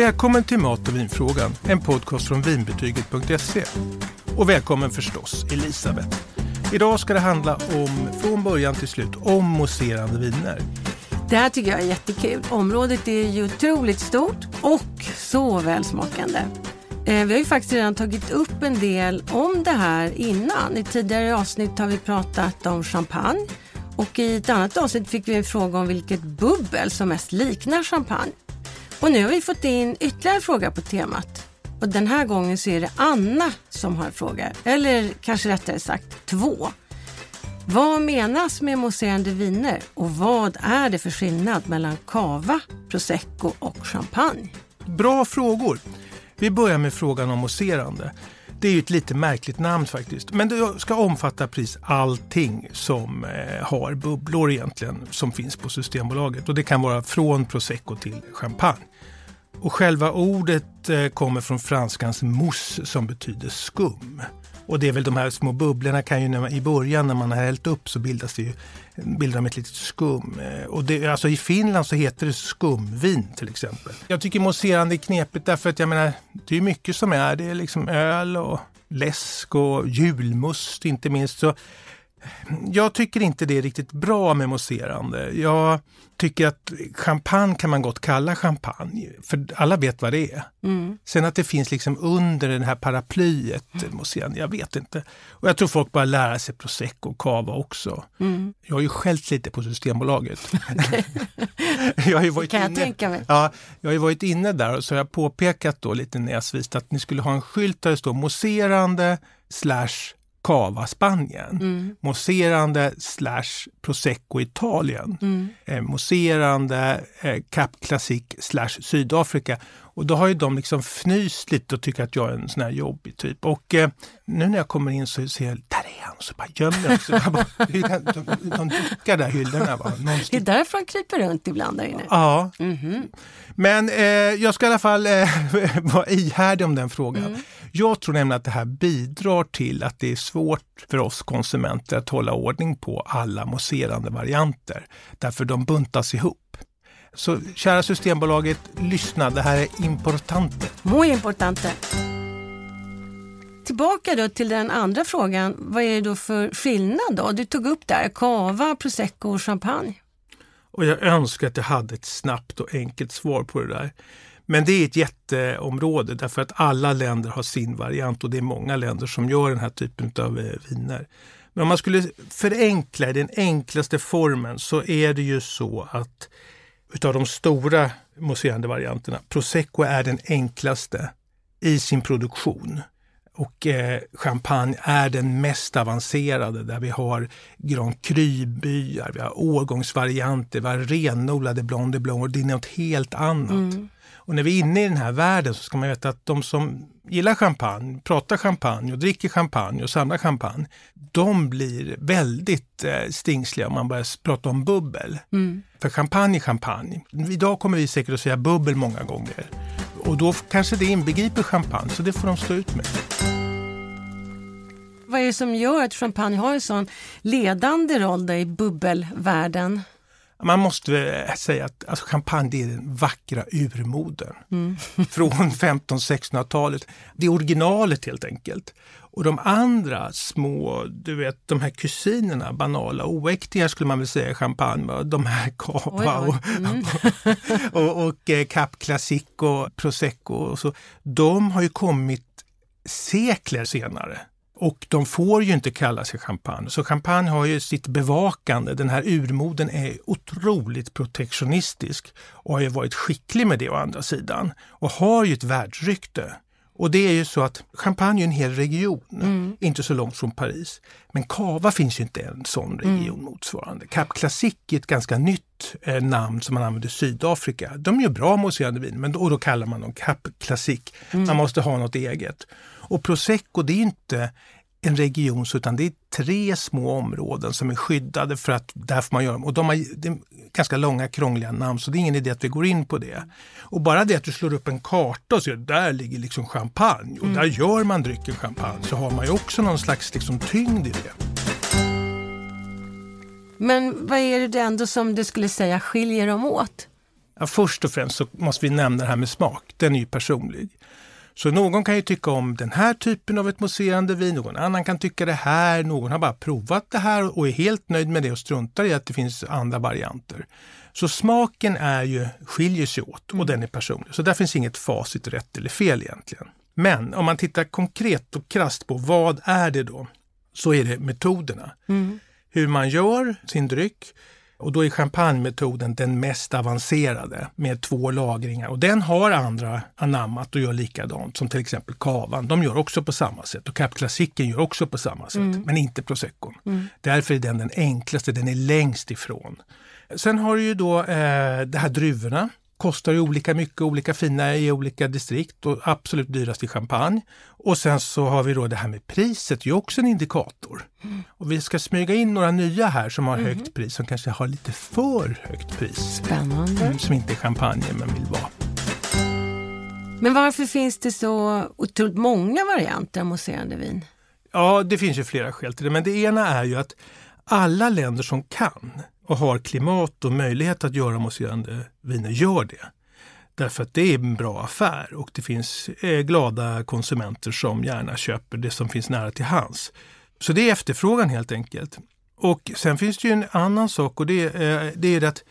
Välkommen till Mat och vinfrågan, en podcast från vinbetyget.se. Och välkommen förstås Elisabeth. Idag ska det handla om, från början till slut, om mousserande viner. Det här tycker jag är jättekul. Området är ju otroligt stort och så välsmakande. Eh, vi har ju faktiskt redan tagit upp en del om det här innan. I tidigare avsnitt har vi pratat om champagne och i ett annat avsnitt fick vi en fråga om vilket bubbel som mest liknar champagne. Och nu har vi fått in ytterligare en fråga på temat. Och den här gången så är det Anna som har en fråga, eller kanske rättare sagt två. Vad menas med mousserande viner och vad är det för skillnad mellan cava, prosecco och champagne? Bra frågor. Vi börjar med frågan om mousserande. Det är ju ett lite märkligt namn faktiskt. Men det ska omfatta precis allting som eh, har bubblor egentligen som finns på Systembolaget. Och det kan vara från prosecco till champagne. Och själva ordet eh, kommer från franskans mousse som betyder skum. Och det är väl de här små bubblorna kan ju när man, i början när man har hällt upp så bildas det ju, bildar de ett litet skum. Eh, och det, alltså I Finland så heter det skumvin till exempel. Jag tycker mousserande är knepigt därför att jag menar, det är mycket som är. Det är liksom öl och läsk och julmust inte minst. Så jag tycker inte det är riktigt bra med mousserande. Jag tycker att champagne kan man gott kalla champagne, för alla vet vad det är. Mm. Sen att det finns liksom under det här paraplyet mm. mousserande, jag vet inte. Och jag tror folk bara lära sig prosecco och cava också. Mm. Jag har ju skällt lite på Systembolaget. jag har ju varit kan jag inne, tänka mig. Ja, jag har ju varit inne där och så har jag påpekat då lite näsvist att ni skulle ha en skylt där det står mousserande slash Cava Spanien, mm. mousserande slash prosecco Italien, mm. eh, mousserande eh, Cap Classic slash Sydafrika. Och då har ju de liksom fnyst lite och tycker att jag är en sån här jobbig typ. Och eh, nu när jag kommer in så ser jag, där är han, så bara gömmer jag sig. de, de duckar där hyllorna. Va? Det är därför han kryper runt ibland där inne? Ja. Mm -hmm. Men eh, jag ska i alla fall eh, vara ihärdig om den frågan. Mm. Jag tror nämligen att det här bidrar till att det är svårt för oss konsumenter att hålla ordning på alla mousserande varianter. Därför de buntas ihop. Så kära Systembolaget, lyssna, det här är importante. Muy importante. Tillbaka då till den andra frågan, vad är det då för skillnad då? Du tog upp där, cava, prosecco och champagne. Och jag önskar att jag hade ett snabbt och enkelt svar på det där. Men det är ett jätteområde därför att alla länder har sin variant och det är många länder som gör den här typen av eh, viner. Men om man skulle förenkla i den enklaste formen så är det ju så att utav de stora mousserande varianterna, prosecco är den enklaste i sin produktion. Och eh, champagne är den mest avancerade där vi har Grand Cru-byar, vi har årgångsvarianter, vi har renodlade Blanc de Blanc och det är något helt annat. Mm. Och när vi är inne i den här världen så ska man veta att de som gillar champagne, pratar champagne och dricker champagne och samlar champagne, de blir väldigt eh, stingsliga om man börjar prata om bubbel. Mm. För champagne är champagne. Idag kommer vi säkert att säga bubbel många gånger. Och då kanske det inbegriper champagne, så det får de stå ut med. Vad är det som gör att champagne har en sån ledande roll i bubbelvärlden? Man måste säga att alltså, champagne är den vackra urmoden mm. från 1500-1600-talet. Det är originalet helt enkelt. Och de andra små, du vet de här kusinerna, banala, oäktiga skulle man väl säga champagne, de här Cava och, mm. och, och, och eh, Cap Classic och Prosecco och så, de har ju kommit sekler senare. Och de får ju inte kalla sig champagne. Så champagne har ju sitt bevakande. Den här urmoden är otroligt protektionistisk och har ju varit skicklig med det å andra sidan. Och har ju ett världsrykte. Och det är ju så att Champagne är en hel region, mm. inte så långt från Paris. Men Cava finns ju inte en sån region mm. motsvarande. Cap Classic är ett ganska nytt eh, namn som man använder i Sydafrika. De gör bra mousserande vin, men då, då kallar man dem Cap Classic. Mm. Man måste ha något eget. Och Prosecco det är inte en region utan det är tre små områden som är skyddade för att där får man göra Och de har ganska långa krångliga namn så det är ingen idé att vi går in på det. Och bara det att du slår upp en karta och ser att där ligger liksom champagne och mm. där gör man drycken champagne så har man ju också någon slags liksom tyngd i det. Men vad är det ändå som du skulle säga skiljer dem åt? Ja, först och främst så måste vi nämna det här med smak. Den är ju personlig. Så någon kan ju tycka om den här typen av ett mousserande vin, någon annan kan tycka det här, någon har bara provat det här och är helt nöjd med det och struntar i att det finns andra varianter. Så smaken är ju, skiljer sig åt och den är personlig. Så där finns inget facit rätt eller fel egentligen. Men om man tittar konkret och krast på vad är det då? Så är det metoderna. Mm. Hur man gör sin dryck, och då är champagnemetoden den mest avancerade med två lagringar. Och den har andra anammat och gör likadant som till exempel kavan. De gör också på samma sätt och Cap Classicen gör också på samma sätt, mm. men inte proseccon. Mm. Därför är den den enklaste, den är längst ifrån. Sen har du ju då eh, de här druvorna kostar ju olika mycket, olika fina i olika distrikt och absolut dyrast i champagne. Och sen så har vi då det här med priset, det är också en indikator. Mm. Och vi ska smyga in några nya här som har mm. högt pris, som kanske har lite för högt pris. Spännande. Mm, som inte är champagne men vill vara. Men varför finns det så otroligt många varianter av mousserande vin? Ja, det finns ju flera skäl till det, men det ena är ju att alla länder som kan och har klimat och möjlighet att göra mousserande viner gör det. Därför att det är en bra affär och det finns eh, glada konsumenter som gärna köper det som finns nära till hands. Så det är efterfrågan helt enkelt. Och sen finns det ju en annan sak och det, eh, är det är att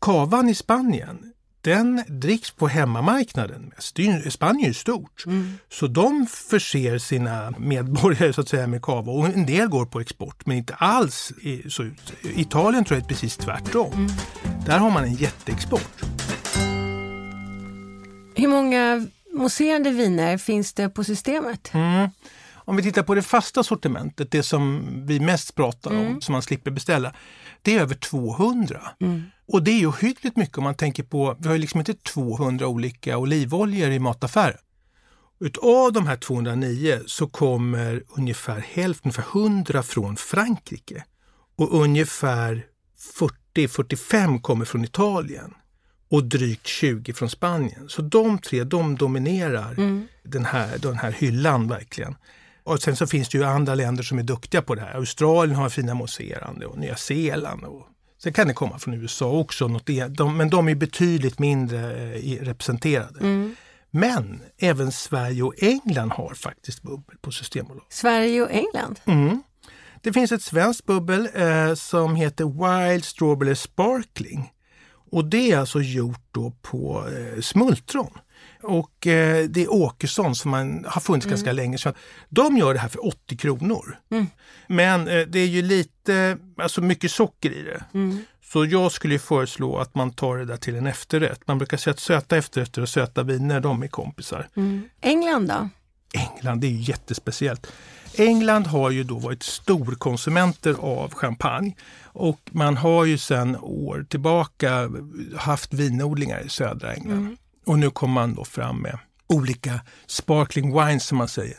kavan i Spanien den dricks på hemmamarknaden mest. Spanien är ju stort. Mm. Så de förser sina medborgare så att säga med kava och en del går på export men inte alls så ut. Italien tror jag är precis tvärtom. Mm. Där har man en jätteexport. Hur många mousserande viner finns det på systemet? Mm. Om vi tittar på det fasta sortimentet, det som vi mest pratar om, mm. som man slipper beställa, det är över 200. Mm. Och det är ju hyggligt mycket om man tänker på, vi har ju liksom inte 200 olika olivoljor i mataffären. Utav de här 209 så kommer ungefär hälften, ungefär 100 från Frankrike. Och ungefär 40-45 kommer från Italien och drygt 20 från Spanien. Så de tre, de dominerar mm. den, här, den här hyllan verkligen. Och sen så finns det ju andra länder som är duktiga på det här. Australien har fina mousserande och Nya Zeeland. Och, sen kan det komma från USA också, något, de, men de är betydligt mindre eh, representerade. Mm. Men även Sverige och England har faktiskt bubbel på Systembolaget. Sverige och England? Mm. Det finns ett svenskt bubbel eh, som heter Wild Strawberry Sparkling. Och det är alltså gjort då på eh, smultron. Och eh, det är Åkesson som man har funnits mm. ganska länge. Så de gör det här för 80 kronor. Mm. Men eh, det är ju lite, alltså mycket socker i det. Mm. Så jag skulle föreslå att man tar det där till en efterrätt. Man brukar säga att söta efterrätter och söta viner, de är kompisar. Mm. England då? England, det är ju jättespeciellt. England har ju då varit storkonsumenter av champagne och man har ju sedan år tillbaka haft vinodlingar i södra England. Mm. Och nu kommer man då fram med olika sparkling wines som man säger.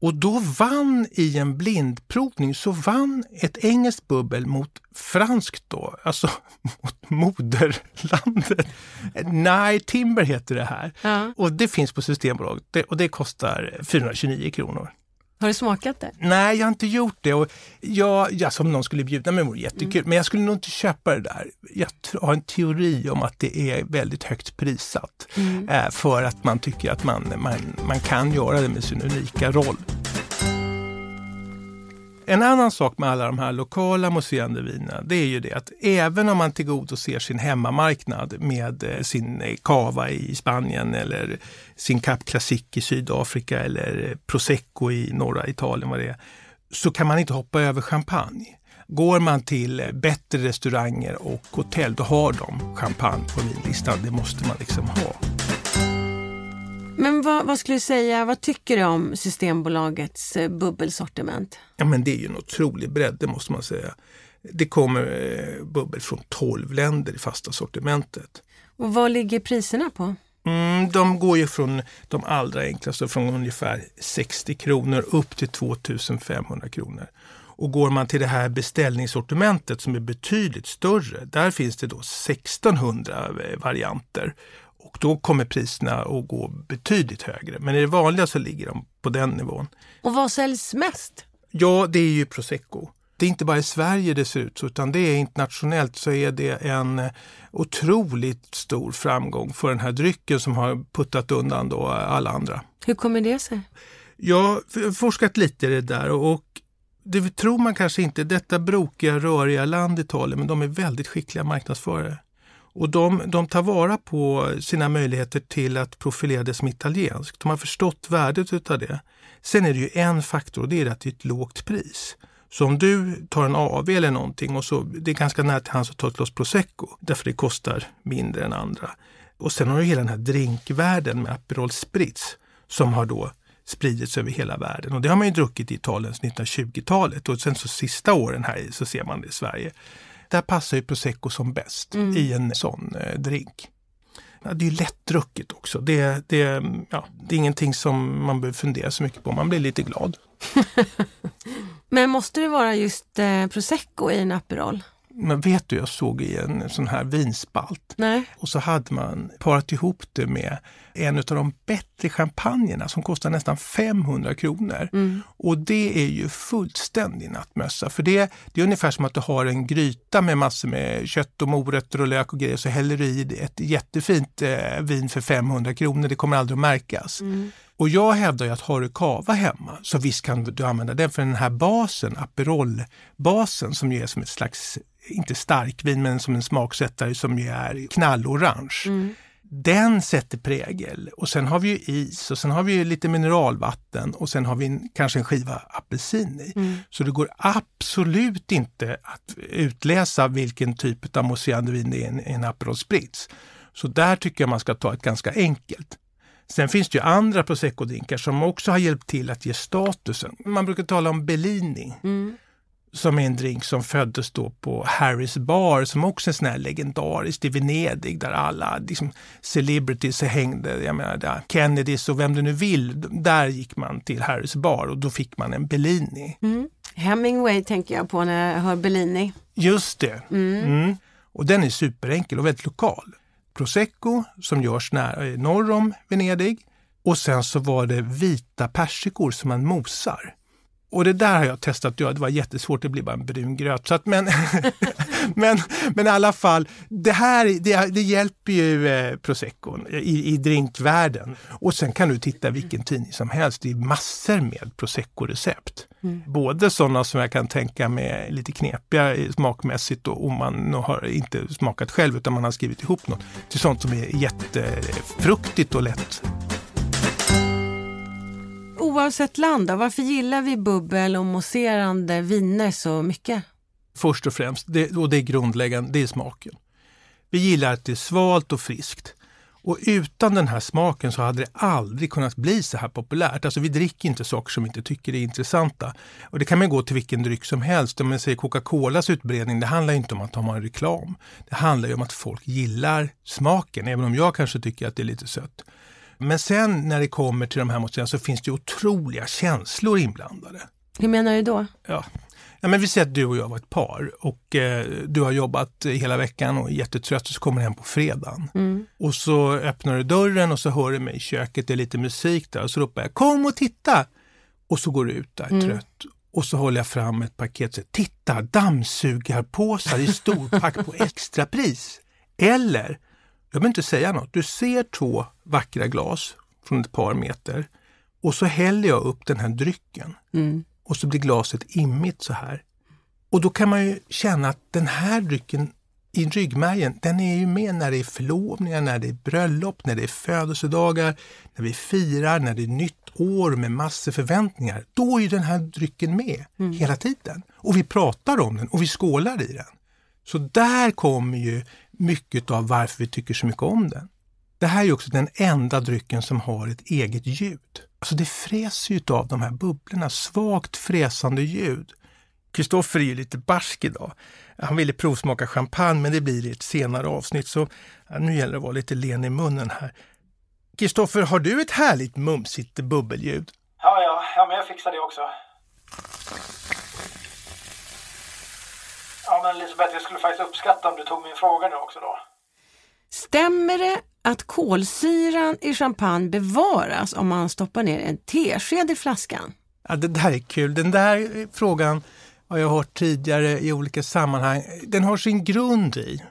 Och då vann i en blindprovning så vann ett engelskt bubbel mot franskt då, alltså mot moderlandet. Nej, Timber heter det här. Ja. Och det finns på Systembolaget och det kostar 429 kronor. Har du smakat det? Nej, jag har inte gjort det. Och jag, ja, som någon skulle bjuda mig vore jättekul, mm. men jag skulle nog inte köpa det där. Jag har en teori om att det är väldigt högt prissatt mm. eh, för att man tycker att man, man, man kan göra det med sin unika roll. En annan sak med alla de här lokala mousserande vinerna, det är ju det att även om man tillgodoser sin hemmamarknad med eh, sin eh, cava i Spanien eller sin Cap Classic i Sydafrika eller eh, Prosecco i norra Italien, vad det är, så kan man inte hoppa över champagne. Går man till bättre restauranger och hotell, då har de champagne på vinlistan. Det måste man liksom ha. Men vad, vad, skulle du säga, vad tycker du om Systembolagets eh, bubbelsortiment? Ja men det är ju en otrolig bredd, det måste man säga. Det kommer eh, bubbel från 12 länder i fasta sortimentet. Och vad ligger priserna på? Mm, de går ju från de allra enklaste, från ungefär 60 kronor upp till 2500 kronor. Och går man till det här beställningssortimentet som är betydligt större, där finns det då 1600 eh, varianter. Och då kommer priserna att gå betydligt högre. Men i det vanliga så ligger de på den nivån. Och vad säljs mest? Ja, det är ju prosecco. Det är inte bara i Sverige det ser ut så, utan det är internationellt så är det en otroligt stor framgång för den här drycken som har puttat undan då alla andra. Hur kommer det sig? Jag har forskat lite i det där och det tror man kanske inte, detta brokiga, röriga land Italien, men de är väldigt skickliga marknadsförare. Och de, de tar vara på sina möjligheter till att profilera det som italienskt. De har förstått värdet av det. Sen är det ju en faktor och det är att det är ett lågt pris. Så om du tar en AV eller någonting och så, det är ganska nära till hands att ta ett glas prosecco därför det kostar mindre än andra. Och sen har du hela den här drinkvärlden med Aperol Spritz som har då spridits över hela världen. Och det har man ju druckit i Italien sedan 1920-talet och sen så sista åren här så ser man det i Sverige. Där passar ju prosecco som bäst mm. i en sån eh, drink. Ja, det är lättdrucket också. Det, det, ja, det är ingenting som man behöver fundera så mycket på. Man blir lite glad. Men måste det vara just eh, prosecco i en Aperol? Men vet du, jag såg i en sån här vinspalt Nej. och så hade man parat ihop det med en av de bättre champagnerna som kostar nästan 500 kronor. Mm. Och det är ju fullständig nattmössa. För det, det är ungefär som att du har en gryta med massor med kött och morötter och lök och grejer. Så häller du i ett jättefint eh, vin för 500 kronor. Det kommer aldrig att märkas. Mm. Och jag hävdar ju att har du kava hemma så visst kan du använda den för den här basen, Aperol-basen som ju är som ett slags, inte starkvin men som en smaksättare som ju är knallorange. Mm. Den sätter prägel och sen har vi ju is och sen har vi ju lite mineralvatten och sen har vi en, kanske en skiva apelsin i. Mm. Så det går absolut inte att utläsa vilken typ av mousserande vin det är i en, en Aperol Spritz. Så där tycker jag man ska ta ett ganska enkelt. Sen finns det ju andra prosecco-drinkar som också har hjälpt till att ge statusen. Man brukar tala om Bellini. Mm. Som är en drink som föddes då på Harrys bar som också är sån här legendariskt i Venedig där alla liksom, celebrities hängde. Jag menar, där, Kennedys och vem du nu vill. Där gick man till Harrys bar och då fick man en Bellini. Mm. Hemingway tänker jag på när jag hör Bellini. Just det. Mm. mm. Och den är superenkel och väldigt lokal prosecco som görs när, eh, norr om Venedig. Och sen så var det vita persikor som man mosar. Och det där har jag testat att göra, det var jättesvårt, det blir bara en brun gröt. Så att, men, men, men i alla fall, det här det, det hjälper ju eh, proseccon i, i drinkvärlden. Och sen kan du titta vilken tidning som helst, det är massor med prosecco-recept. Mm. Både sådana som jag kan tänka mig lite knepiga smakmässigt och om man har inte smakat själv utan man har skrivit ihop något, till sånt som är jättefruktigt och lätt oavsett land, då, varför gillar vi bubbel och mousserande viner så mycket? Först och främst, det, och det är grundläggande, det är smaken. Vi gillar att det är svalt och friskt. Och utan den här smaken så hade det aldrig kunnat bli så här populärt. Alltså vi dricker inte saker som vi inte tycker är intressanta. Och det kan man gå till vilken dryck som helst. Om man säger Coca-Colas utbredning, det handlar inte om att de har en reklam. Det handlar om att folk gillar smaken, även om jag kanske tycker att det är lite sött. Men sen när det kommer till de här motiven så finns det otroliga känslor inblandade. Hur menar du då? Ja. Ja, men vi säger att du och jag var ett par och eh, du har jobbat hela veckan och är jättetrött och så kommer du hem på fredagen. Mm. Och så öppnar du dörren och så hör du mig i köket, det är lite musik där och så ropar jag kom och titta! Och så går du ut där mm. trött och så håller jag fram ett paket och säger titta dammsugarpåsar i storpack på extrapris. Eller jag behöver inte säga något. Du ser två vackra glas från ett par meter och så häller jag upp den här drycken. Mm. Och så blir glaset immigt så här. Och då kan man ju känna att den här drycken i ryggmärgen, den är ju med när det är förlovningar, när det är bröllop, när det är födelsedagar, när vi firar, när det är nytt år med massor förväntningar. Då är ju den här drycken med mm. hela tiden. Och vi pratar om den och vi skålar i den. Så där kommer ju mycket av varför vi tycker så mycket om den. Det här är också den enda drycken som har ett eget ljud. Alltså det fräser ju av de här bubblorna, svagt fräsande ljud. Kristoffer är ju lite barsk idag. Han ville provsmaka champagne men det blir i ett senare avsnitt så nu gäller det att vara lite len i munnen här. Kristoffer, har du ett härligt mumsigt bubbelljud? Ja, ja, ja men jag fixar det också. Ja, men Elisabeth, jag skulle faktiskt uppskatta om du tog min fråga nu också då. Stämmer det att kolsyran i champagne bevaras om man stoppar ner en tesked i flaskan? Ja, det där är kul. Den där frågan har jag hört tidigare i olika sammanhang. Den har sin grund i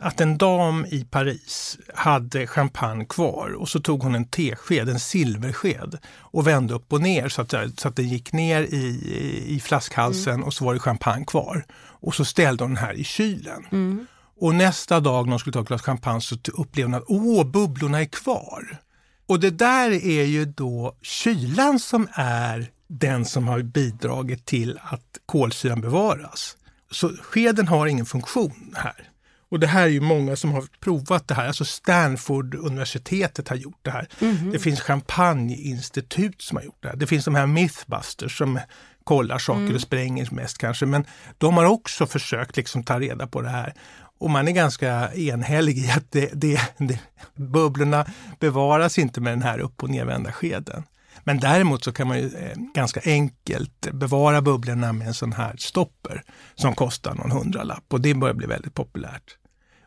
att en dam i Paris hade champagne kvar och så tog hon en tesked, en silversked och vände upp och ner så att, så att den gick ner i, i flaskhalsen mm. och så var det champagne kvar. Och så ställde hon den här i kylen. Mm. Och nästa dag när hon skulle ta ett glas champagne så upplevde hon att åh, bubblorna är kvar. Och det där är ju då kylan som är den som har bidragit till att kolsyran bevaras. Så skeden har ingen funktion här. Och det här är ju många som har provat det här. Alltså Stanford-universitetet har gjort det här. Mm -hmm. Det finns Champagneinstitut som har gjort det här. Det finns de här Mythbusters som kollar saker mm. och spränger mest kanske. Men de har också försökt liksom ta reda på det här. Och man är ganska enhällig i att det, det, det, bubblorna bevaras inte med den här upp och nervända skeden. Men däremot så kan man ju eh, ganska enkelt bevara bubblorna med en sån här stopper som kostar någon hundralapp och det börjar bli väldigt populärt.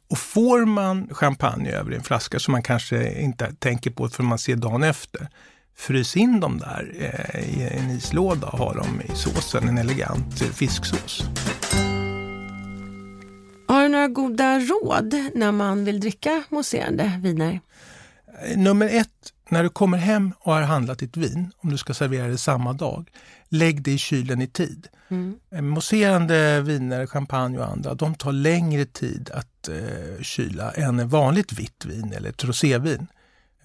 Och får man champagne över en flaska som man kanske inte tänker på för man ser dagen efter, frys in dem där eh, i en islåda och ha dem i såsen, en elegant fisksås. Har du några goda råd när man vill dricka mousserande viner? Eh, nummer ett, när du kommer hem och har handlat ditt vin, om du ska servera det samma dag, lägg det i kylen i tid. Mm. Eh, mousserande viner, champagne och andra, de tar längre tid att eh, kyla än vanligt vitt vin eller ett rosévin.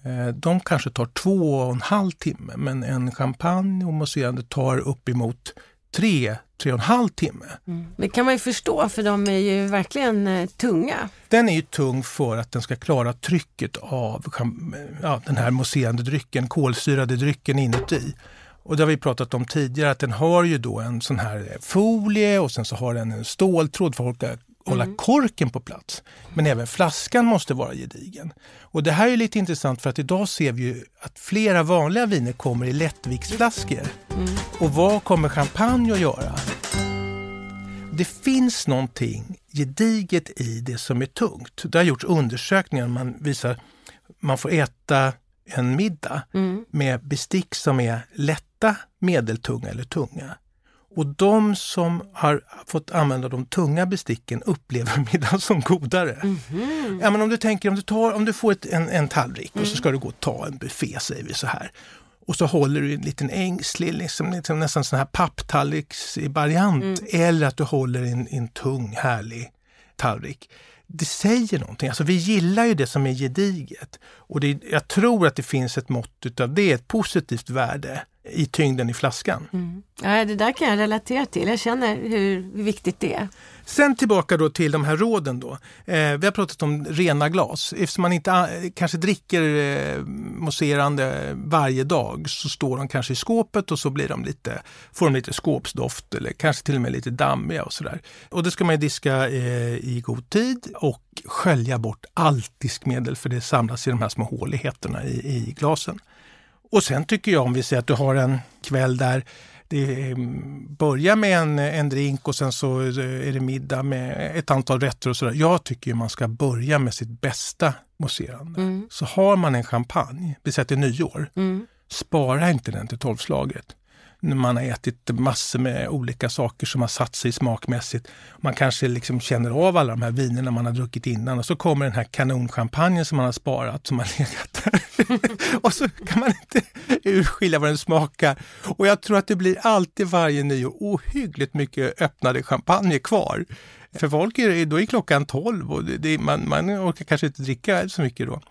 Eh, de kanske tar två och en halv timme men en champagne och mousserande tar uppemot tre, tre och en halv timme. Mm. Det kan man ju förstå för de är ju verkligen eh, tunga. Den är ju tung för att den ska klara trycket av ja, den här mousserande drycken, kolsyrade drycken inuti. Och det har vi pratat om tidigare att den har ju då en sån här folie och sen så har den en ståltråd för att hålla mm. korken på plats. Men även flaskan måste vara gedigen. Och det här är lite intressant för att idag ser vi ju att flera vanliga viner kommer i lättviktsflaskor. Mm. Och vad kommer champagne att göra? Det finns någonting gediget i det som är tungt. Det har gjorts undersökningar man visar man får äta en middag mm. med bestick som är lätta, medeltunga eller tunga. Och de som har fått använda de tunga besticken upplever middagen som godare. Mm -hmm. ja, men om du tänker om du, tar, om du får ett, en, en tallrik mm. och så mm. ska du gå och ta en buffé säger vi så här. Och så håller du en liten ängslig, liksom, liksom nästan sån här papptallriksvariant. Mm. Eller att du håller en, en tung härlig tallrik det säger någonting. Alltså vi gillar ju det som är gediget. Och det, jag tror att det finns ett mått av det, ett positivt värde i tyngden i flaskan. Mm. Ja, det där kan jag relatera till. Jag känner hur viktigt det är. Sen tillbaka då till de här råden. Då. Eh, vi har pratat om rena glas. Eftersom man inte eh, kanske dricker eh, mousserande varje dag så står de kanske i skåpet och så blir de lite, får de lite skåpsdoft eller kanske till och med lite dammiga och sådär. Och det ska man diska eh, i god tid och skölja bort allt diskmedel för det samlas i de här små håligheterna i, i glasen. Och sen tycker jag om vi säger att du har en kväll där det börjar med en, en drink och sen så är det middag med ett antal rätter och sådär. Jag tycker man ska börja med sitt bästa mousserande. Mm. Så har man en champagne, vi säger att det är nyår, mm. spara inte den till tolvslaget man har ätit massor med olika saker som har satt sig smakmässigt. Man kanske liksom känner av alla de här vinerna man har druckit innan och så kommer den här kanonchampagnen som man har sparat som har legat där. och så kan man inte urskilja vad den smakar. Och jag tror att det blir alltid varje nyår ohyggligt mycket öppnade champagne kvar. För folk är, då är klockan 12 och det, man, man orkar kanske inte dricka så mycket då.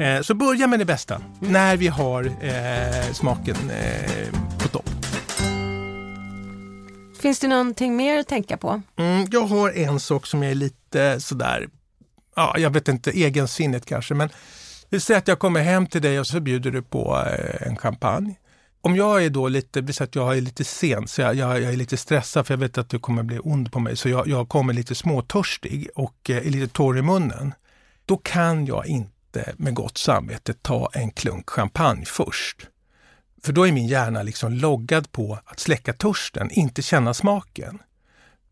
Eh, så börja med det bästa, mm. när vi har eh, smaken eh, på topp. Finns det någonting mer att tänka på? Mm, jag har en sak som jag är lite sådär, ja, jag vet inte, egensinnigt kanske, men vi säger att jag kommer hem till dig och så bjuder du på eh, en champagne. Om jag är då lite, vi säger att jag är lite sen, så jag, jag, jag, är lite stressad för jag vet att du kommer bli ond på mig, så jag, jag kommer lite småtörstig och eh, är lite torr i munnen. Då kan jag inte med gott samvete ta en klunk champagne först. För då är min hjärna liksom loggad på att släcka törsten, inte känna smaken.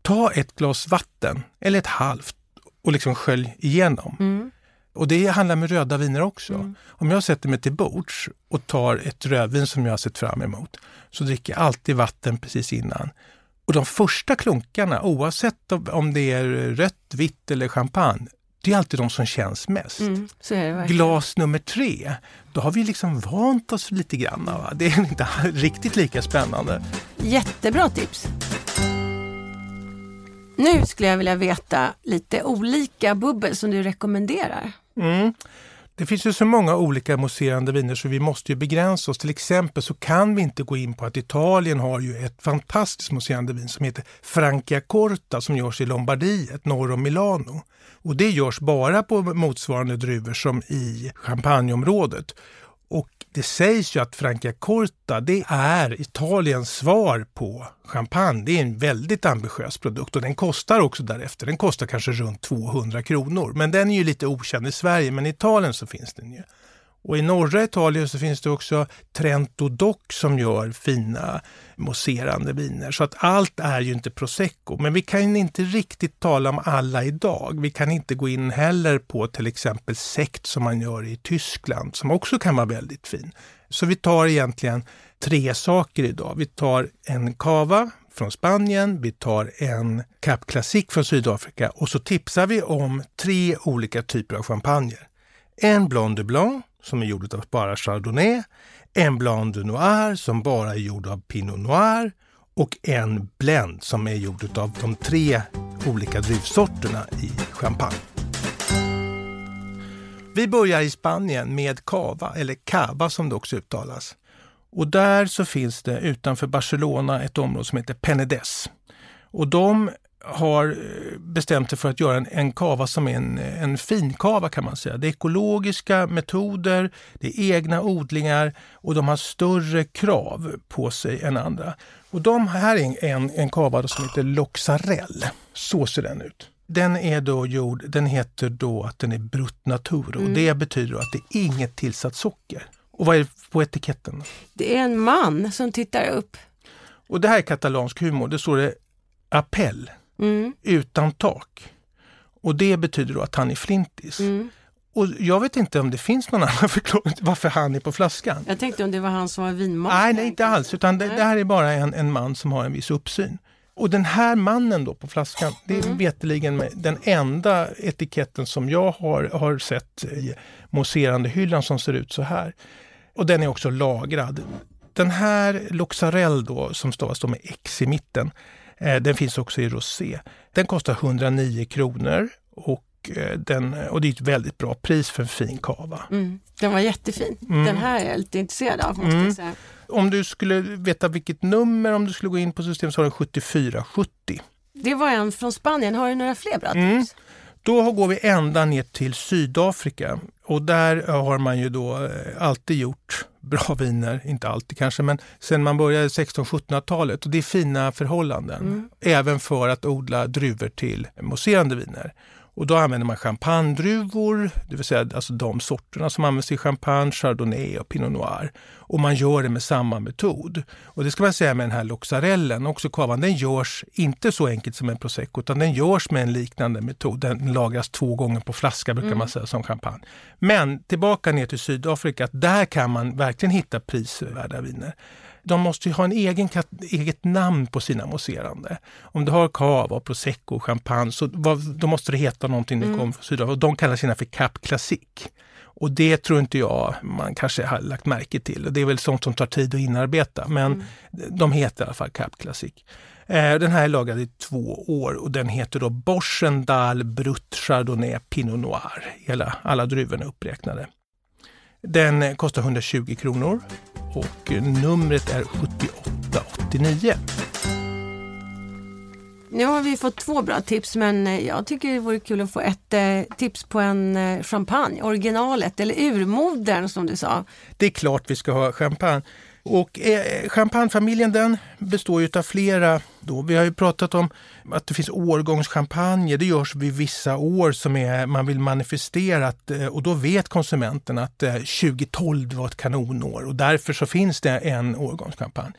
Ta ett glas vatten, eller ett halvt, och liksom skölj igenom. Mm. Och det handlar med röda viner också. Mm. Om jag sätter mig till bords och tar ett rödvin som jag har sett fram emot, så dricker jag alltid vatten precis innan. Och de första klunkarna, oavsett om det är rött, vitt eller champagne, det är alltid de som känns mest. Mm. Glas nummer tre, då har vi liksom vant oss lite grann. Va? Det är inte riktigt lika spännande. Jättebra tips! Nu skulle jag vilja veta lite olika bubbel som du rekommenderar. Mm. Det finns ju så många olika mousserande viner så vi måste ju begränsa oss. Till exempel så kan vi inte gå in på att Italien har ju ett fantastiskt mousserande vin som heter Franciacorta som görs i Lombardiet norr om Milano. Och det görs bara på motsvarande druvor som i champagneområdet. Det sägs ju att Franciacorta det är Italiens svar på champagne. Det är en väldigt ambitiös produkt och den kostar också därefter. Den kostar kanske runt 200 kronor. Men den är ju lite okänd i Sverige, men i Italien så finns den ju. Och i norra Italien så finns det också Trento Doc som gör fina mousserande viner. Så att allt är ju inte prosecco. Men vi kan inte riktigt tala om alla idag. Vi kan inte gå in heller på till exempel sekt som man gör i Tyskland som också kan vara väldigt fin. Så vi tar egentligen tre saker idag. Vi tar en cava från Spanien, vi tar en Cap Classic från Sydafrika och så tipsar vi om tre olika typer av champagner. En Blanc de Blanc som är gjord av bara Chardonnay, en Blanc de Noir som bara är gjord av Pinot Noir och en Blend som är gjord av de tre olika druvsorterna i champagne. Vi börjar i Spanien med Cava, eller Cava som det också uttalas. Och där så finns det utanför Barcelona ett område som heter Penedès. Och de har eh, bestämt sig för att göra en, en kava som är en, en finkava kan man säga. Det är ekologiska metoder, det är egna odlingar och de har större krav på sig än andra. Och de här är en, en kava som heter Loxarell. Så ser den ut. Den är då gjord, den heter då att den är brut natur och mm. det betyder att det är inget tillsatt socker. Och vad är det på etiketten? Det är en man som tittar upp. Och det här är katalansk humor. Det står det appell mm. utan tak. Och det betyder då att han är flintis. Mm. Och jag vet inte om det finns någon annan förklaring till varför han är på flaskan. Jag tänkte om det var han som var vinmakare. Nej, nej, inte alls. Utan det, det, här är bara en, en man som har en viss uppsyn. Och den här mannen då på flaskan, det är mm. veteligen den enda etiketten som jag har, har sett i mousserande hyllan som ser ut så här. Och den är också lagrad. Den här Loxarell då, som stavas då med X i mitten, den finns också i rosé. Den kostar 109 kronor och, eh, den, och det är ett väldigt bra pris för en fin kava. Mm. Den var jättefin. Mm. Den här är jag lite intresserad av. Måste mm. säga. Om du skulle veta vilket nummer, om du skulle gå in på systemet så har den 7470. Det var en från Spanien. Har du några fler bra mm. tips? Då går vi ända ner till Sydafrika och där har man ju då eh, alltid gjort bra viner, inte alltid kanske, men sen man började 1600-1700-talet och det är fina förhållanden. Mm. Även för att odla druvor till mousserande viner. Och då använder man champagnedruvor, det vill säga alltså de sorterna som används i champagne, chardonnay och pinot noir. Och man gör det med samma metod. Och det ska man säga med den här loxarellen, också kavan, den görs inte så enkelt som en prosecco utan den görs med en liknande metod. Den lagras två gånger på flaska brukar mm. man säga som champagne. Men tillbaka ner till Sydafrika, där kan man verkligen hitta prisvärda viner de måste ju ha en egen eget namn på sina mousserande. Om du har cava, prosecco, champagne, så vad, då måste det heta någonting mm. kommer från Sydafrika. De kallar sina för Cap Classic. Och det tror inte jag man kanske har lagt märke till. Och det är väl sånt som tar tid att inarbeta. Men mm. de heter i alla fall Cap Classic. Eh, den här är lagrad i två år och den heter då Borchendal Brut Chardonnay Pinot Noir. Hela, alla druvorna uppräknade. Den kostar 120 kronor och numret är 7889. Nu har vi fått två bra tips men eh, jag tycker det vore kul att få ett eh, tips på en eh, champagne, originalet eller urmodern som du sa. Det är klart vi ska ha champagne. Och eh, champagnefamiljen den består ju av flera. Då. Vi har ju pratat om att det finns årgångschampagne. Det görs vid vissa år som är, man vill manifestera att, eh, och då vet konsumenten att eh, 2012 var ett kanonår och därför så finns det en årgångschampagne.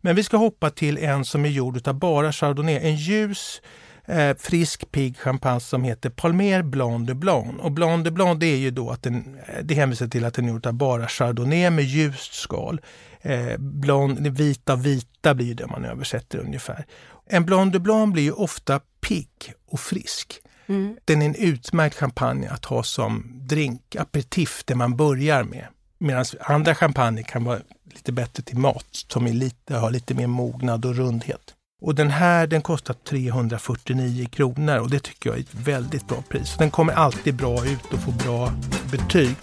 Men vi ska hoppa till en som är gjord av bara chardonnay. En ljus eh, frisk pigg champagne som heter Palmer Blanc de Blanc. Och Blanc de Blanc det är ju då att den, eh, det hänvisar till att den är gjord av bara chardonnay med ljust skal. Eh, blond, vita vita blir det man översätter ungefär. En Blanc de Blanc blir ju ofta pigg och frisk. Mm. Den är en utmärkt champagne att ha som drink, aperitif, det man börjar med. Medan andra champagne kan vara lite bättre till mat, som är lite, har lite mer mognad och rundhet. Och den här den kostar 349 kronor och det tycker jag är ett väldigt bra pris. Den kommer alltid bra ut och får bra betyg.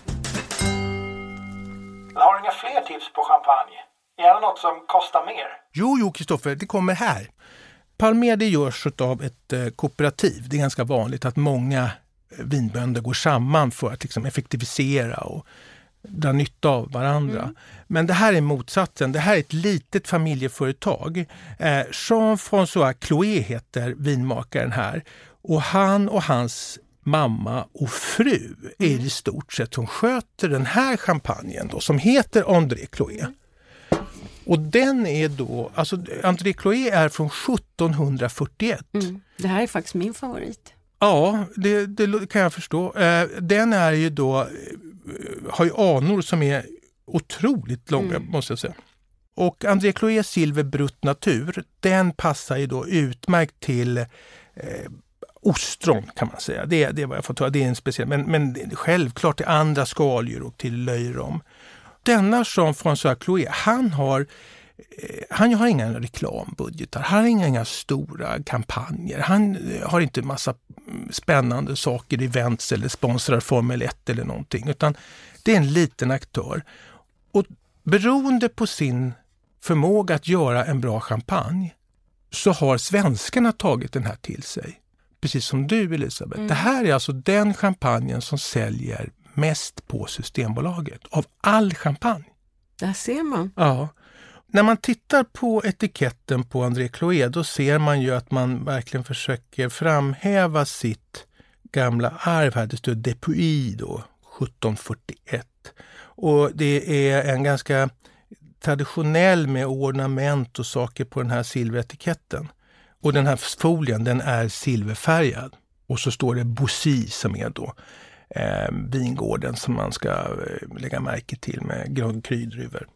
Fler tips på champagne? Gärna något som kostar mer. Jo, jo, Kristoffer, det kommer här. Palmer det görs av ett eh, kooperativ. Det är ganska vanligt att många eh, vinbönder går samman för att liksom effektivisera och dra nytta av varandra. Mm. Men det här är motsatsen. Det här är ett litet familjeföretag. Eh, Jean-François Chloé heter vinmakaren här och han och hans mamma och fru är i stort sett som sköter den här champagnen då, som heter André Chloé. Och den är då, alltså André Chloé är från 1741. Mm. Det här är faktiskt min favorit. Ja, det, det kan jag förstå. Eh, den är ju då, eh, har ju anor som är otroligt långa mm. måste jag säga. Och André Chloé Silver Brut Natur, den passar ju då utmärkt till eh, ostron kan man säga. Det, det är vad jag fått höra. Det är en speciell, men, men självklart till andra skaldjur och till löjrom. Denna Jean-François Chloé, han har eh, han har inga reklambudgetar, han har inga, inga stora kampanjer. Han eh, har inte massa mm, spännande saker, events eller sponsrar Formel 1 eller någonting. Utan det är en liten aktör. Och beroende på sin förmåga att göra en bra champagne så har svenskarna tagit den här till sig. Precis som du Elisabeth. Mm. Det här är alltså den champagnen som säljer mest på Systembolaget av all champagne. Där ser man. Ja. När man tittar på etiketten på André Chloé då ser man ju att man verkligen försöker framhäva sitt gamla arv här. Det står Depuis då, 1741. Och det är en ganska traditionell med ornament och saker på den här silveretiketten. Och den här folien den är silverfärgad. Och så står det Bossy som är då eh, vingården som man ska eh, lägga märke till med kryddruvor.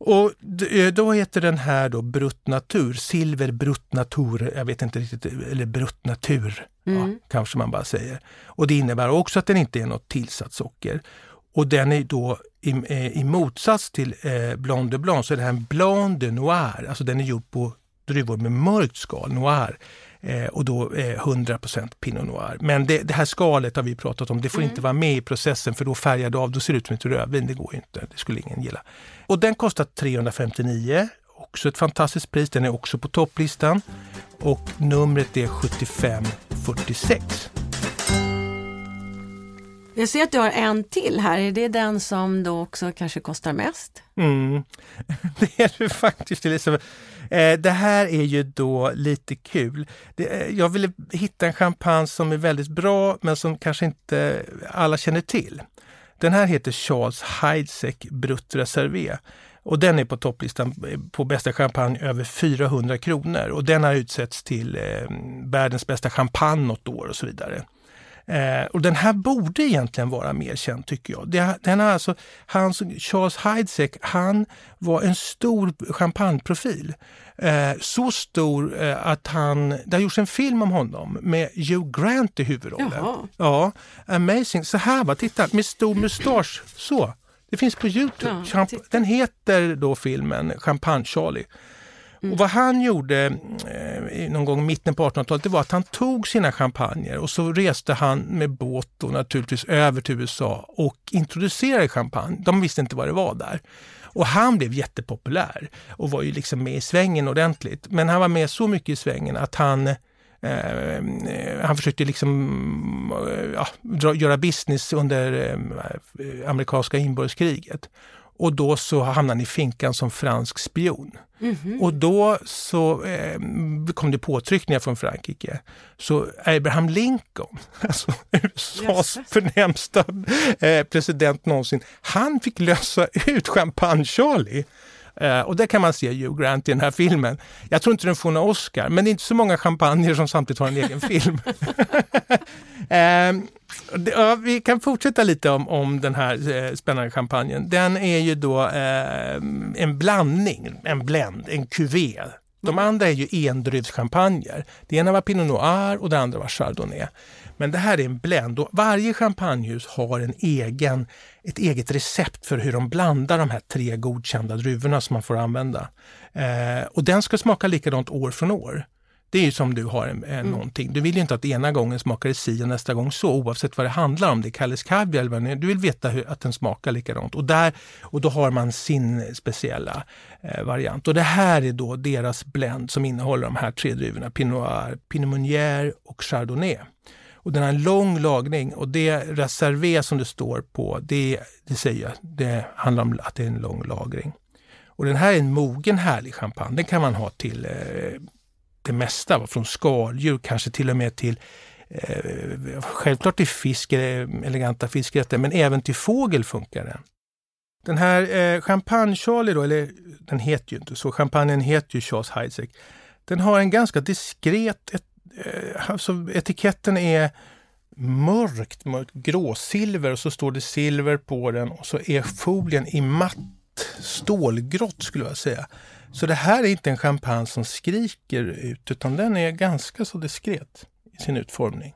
Och eh, då heter den här då Brut Natur, Silver Brut Natur, jag vet inte riktigt, eller Brut Natur mm. ja, kanske man bara säger. Och det innebär också att den inte är något tillsatt socker. Och den är då i, eh, i motsats till eh, Blanc de Blanc så är det här en Blanc de Noir, alltså den är gjord på druvor med mörkt skal, noir. Eh, och då eh, 100 Pinot Noir. Men det, det, här skalet har vi pratat om, det får mm. inte vara med i processen för då färgar det av, då ser det ut som ett rödvin. Det går inte, det skulle ingen gilla. Och den kostar 359, också ett fantastiskt pris. Den är också på topplistan. Och numret är 7546. Jag ser att du har en till här. Är det den som då också kanske kostar mest? Mm. Det är det faktiskt Elisabeth. Eh, det här är ju då lite kul. Eh, jag ville hitta en champagne som är väldigt bra men som kanske inte alla känner till. Den här heter Charles Heidsieck Brut Reservé. Och den är på topplistan eh, på bästa champagne över 400 kronor. Och den har utsetts till eh, världens bästa champagne något år och så vidare. Eh, och den här borde egentligen vara mer känd tycker jag. Det, den har alltså, hans, Charles Heidsieck, han var en stor champagneprofil. Eh, så stor eh, att han, det har gjorts en film om honom med Hugh Grant i huvudrollen. Jaha. Ja, amazing. Så här va, titta med stor mustasch. Så. Det finns på Youtube. Ja, den heter då filmen Champagne Charlie. Mm. Och vad han gjorde eh, någon gång i mitten på 1800-talet, det var att han tog sina champagner och så reste han med båt då naturligtvis över till USA och introducerade champagne. De visste inte vad det var där. Och han blev jättepopulär och var ju liksom med i svängen ordentligt. Men han var med så mycket i svängen att han eh, han försökte liksom eh, ja, dra, göra business under eh, amerikanska inbördeskriget. Och då så hamnade han i finkan som fransk spion. Mm -hmm. Och då så eh, kom det påtryckningar från Frankrike. Så Abraham Lincoln, alltså USAs yes. förnämsta eh, president någonsin, han fick lösa ut Champagne-Charlie. Uh, och där kan man se Hugh Grant i den här filmen. Jag tror inte den får några Oscar, men det är inte så många champagner som samtidigt har en egen film. Ja, vi kan fortsätta lite om, om den här eh, spännande champagnen. Den är ju då eh, en blandning, en blend, en cuvée De andra är ju endruvschampagner. Det ena var Pinot Noir och det andra var Chardonnay. Men det här är en blend och varje champagnehus har en egen, ett eget recept för hur de blandar de här tre godkända druvorna som man får använda. Eh, och den ska smaka likadant år från år. Det är ju som du har en, en mm. någonting. Du vill ju inte att ena gången smakar det si och nästa gång så oavsett vad det handlar om. Det är Kalles Kaviar eller vad det är. Du vill veta hur, att den smakar likadant och, där, och då har man sin speciella eh, variant. Och det här är då deras blend som innehåller de här tre druvorna. Pinot Noir, Pinot Meunier och Chardonnay. Och den har en lång lagning och det reservé som det står på, det, det säger jag, det handlar om att det är en lång lagring. Och den här är en mogen härlig champagne. Den kan man ha till eh, det mesta, från skaldjur kanske till och med till eh, självklart till fisk, eh, eleganta fiskrätter, men även till fågel funkar den. Den här eh, champagne Charlie då, eller den heter ju inte så, champagnen heter ju Charles Heidsieck. Den har en ganska diskret, et, eh, alltså etiketten är mörkt, mörkt gråsilver och så står det silver på den och så är folien i matt stålgrått skulle jag säga. Så det här är inte en champagne som skriker ut utan den är ganska så diskret i sin utformning.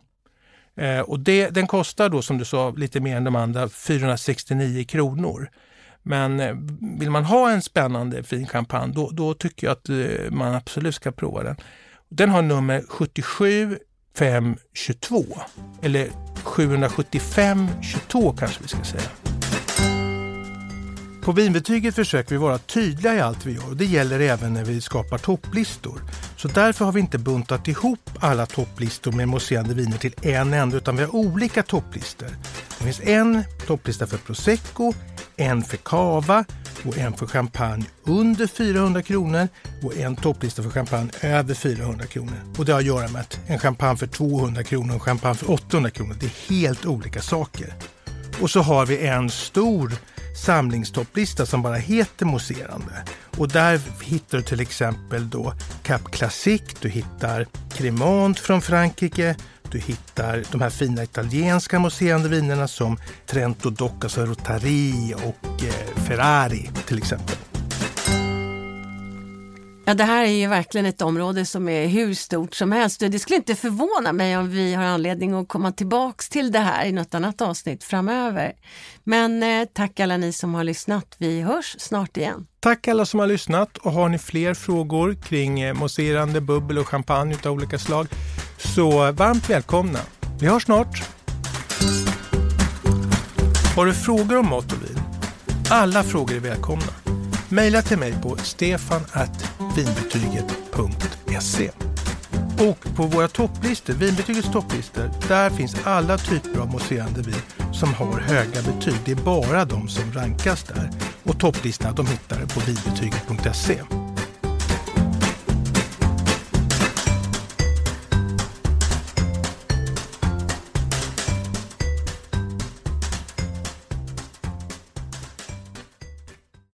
Eh, och det, den kostar då som du sa lite mer än de andra 469 kronor. Men eh, vill man ha en spännande fin champagne då, då tycker jag att eh, man absolut ska prova den. Den har nummer 77 522 eller 775 22 kanske vi ska säga. På vinbetyget försöker vi vara tydliga i allt vi gör och det gäller även när vi skapar topplistor. Så därför har vi inte buntat ihop alla topplistor med mousserande viner till en enda utan vi har olika topplistor. Det finns en topplista för prosecco, en för cava och en för champagne under 400 kronor och en topplista för champagne över 400 kronor. Och det har att göra med att en champagne för 200 kronor och en champagne för 800 kronor, det är helt olika saker. Och så har vi en stor samlingstopplista som bara heter mousserande. Och där hittar du till exempel då Cap Classique, du hittar Cremant från Frankrike, du hittar de här fina italienska mousserande vinerna som Trento Doc, alltså Rotari och eh, Ferrari till exempel. Ja, det här är ju verkligen ett område som är hur stort som helst. Det skulle inte förvåna mig om vi har anledning att komma tillbaks till det här i något annat avsnitt framöver. Men eh, tack alla ni som har lyssnat. Vi hörs snart igen. Tack alla som har lyssnat och har ni fler frågor kring eh, mousserande bubbel och champagne av olika slag så varmt välkomna. Vi hörs snart. Har du frågor om mat och vin? Alla frågor är välkomna. Maila till mig på stefanvinbetyget.se. Och på våra topplistor, vinbetygets topplistor, där finns alla typer av mousserande vin som har höga betyg. Det är bara de som rankas där. Och topplistorna de hittar du på vinbetyget.se.